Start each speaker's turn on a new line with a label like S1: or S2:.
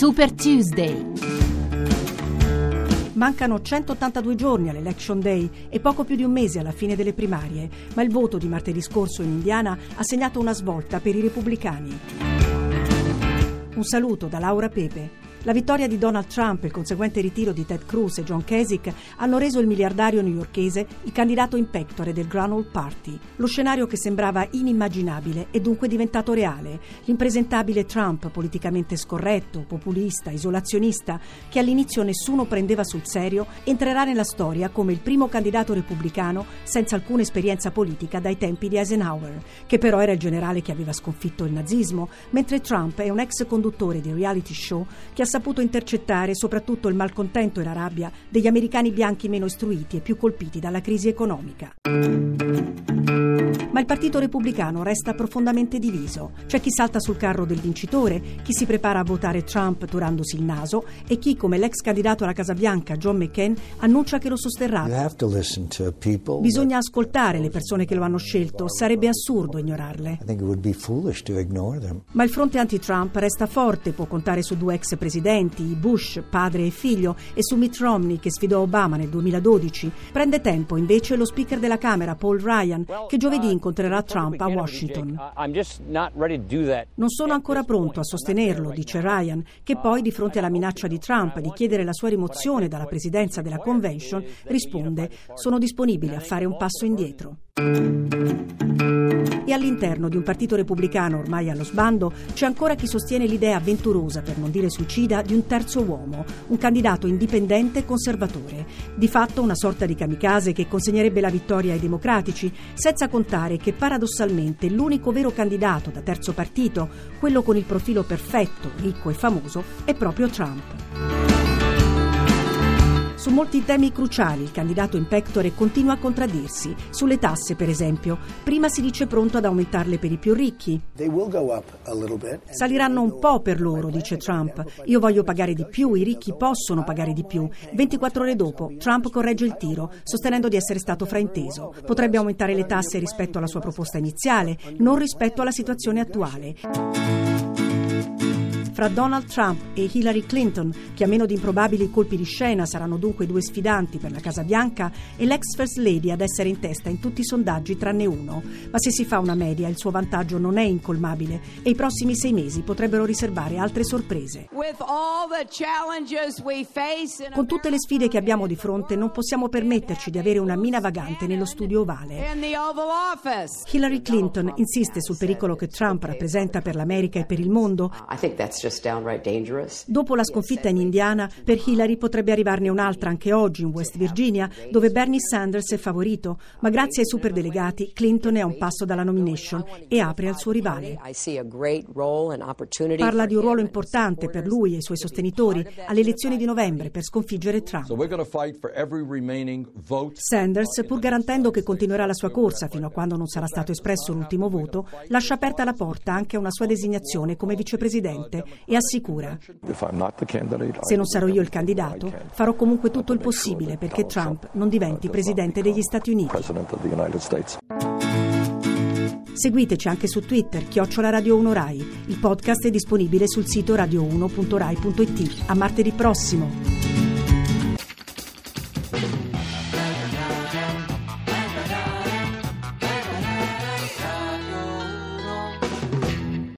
S1: Super Tuesday.
S2: Mancano 182 giorni all'Election Day e poco più di un mese alla fine delle primarie, ma il voto di martedì scorso in Indiana ha segnato una svolta per i repubblicani. Un saluto da Laura Pepe. La vittoria di Donald Trump e il conseguente ritiro di Ted Cruz e John Kasich hanno reso il miliardario newyorkese il candidato in pectore del Grand Party. Lo scenario che sembrava inimmaginabile è dunque diventato reale. L'impresentabile Trump, politicamente scorretto, populista, isolazionista, che all'inizio nessuno prendeva sul serio, entrerà nella storia come il primo candidato repubblicano senza alcuna esperienza politica dai tempi di Eisenhower, che però era il generale che aveva sconfitto il nazismo, mentre Trump è un ex conduttore di reality show che ha saputo intercettare soprattutto il malcontento e la rabbia degli americani bianchi meno istruiti e più colpiti dalla crisi economica. Ma il Partito Repubblicano resta profondamente diviso. C'è chi salta sul carro del vincitore, chi si prepara a votare Trump turandosi il naso e chi, come l'ex candidato alla Casa Bianca John McCain, annuncia che lo sosterrà. Bisogna ascoltare le persone che lo hanno scelto, sarebbe assurdo ignorarle. Ma il fronte anti-Trump resta forte, può contare su due ex presidenti, Bush, padre e figlio, e su Mitt Romney che sfidò Obama nel 2012. Prende tempo invece lo speaker della Camera, Paul Ryan, che giovedì incontrerà Trump a Washington. Non sono ancora pronto a sostenerlo, dice Ryan, che poi di fronte alla minaccia di Trump di chiedere la sua rimozione dalla presidenza della convention risponde sono disponibile a fare un passo indietro. E all'interno di un partito repubblicano ormai allo sbando c'è ancora chi sostiene l'idea avventurosa, per non dire suicida, di un terzo uomo, un candidato indipendente e conservatore. Di fatto una sorta di kamikaze che consegnerebbe la vittoria ai democratici, senza contare che paradossalmente l'unico vero candidato da terzo partito, quello con il profilo perfetto, ricco e famoso, è proprio Trump. Su molti temi cruciali il candidato in pectore continua a contraddirsi. Sulle tasse, per esempio. Prima si dice pronto ad aumentarle per i più ricchi. Saliranno un po' per loro, dice Trump. Io voglio pagare di più, i ricchi possono pagare di più. 24 ore dopo, Trump corregge il tiro, sostenendo di essere stato frainteso. Potrebbe aumentare le tasse rispetto alla sua proposta iniziale, non rispetto alla situazione attuale fra Donald Trump e Hillary Clinton, che a meno di improbabili colpi di scena saranno dunque due sfidanti per la Casa Bianca, e l'ex First Lady ad essere in testa in tutti i sondaggi tranne uno. Ma se si fa una media, il suo vantaggio non è incolmabile e i prossimi sei mesi potrebbero riservare altre sorprese. Con tutte le sfide che abbiamo di fronte, non possiamo permetterci di avere una mina vagante nello studio ovale. Hillary Clinton insiste sul pericolo che Trump rappresenta per l'America e per il mondo. Dopo la sconfitta in Indiana, per Hillary potrebbe arrivarne un'altra anche oggi in West Virginia, dove Bernie Sanders è favorito, ma grazie ai superdelegati Clinton è a un passo dalla nomination e apre al suo rivale. Parla di un ruolo importante per lui e i suoi sostenitori alle elezioni di novembre per sconfiggere Trump. Sanders, pur garantendo che continuerà la sua corsa fino a quando non sarà stato espresso l'ultimo voto, lascia aperta la porta anche a una sua designazione come vicepresidente e assicura se non sarò io il candidato farò comunque tutto il possibile perché Trump non diventi presidente degli Stati Uniti. Seguiteci anche su Twitter, chiocciola Radio 1 Rai. Il podcast è disponibile sul sito radio1.rai.it. A martedì prossimo!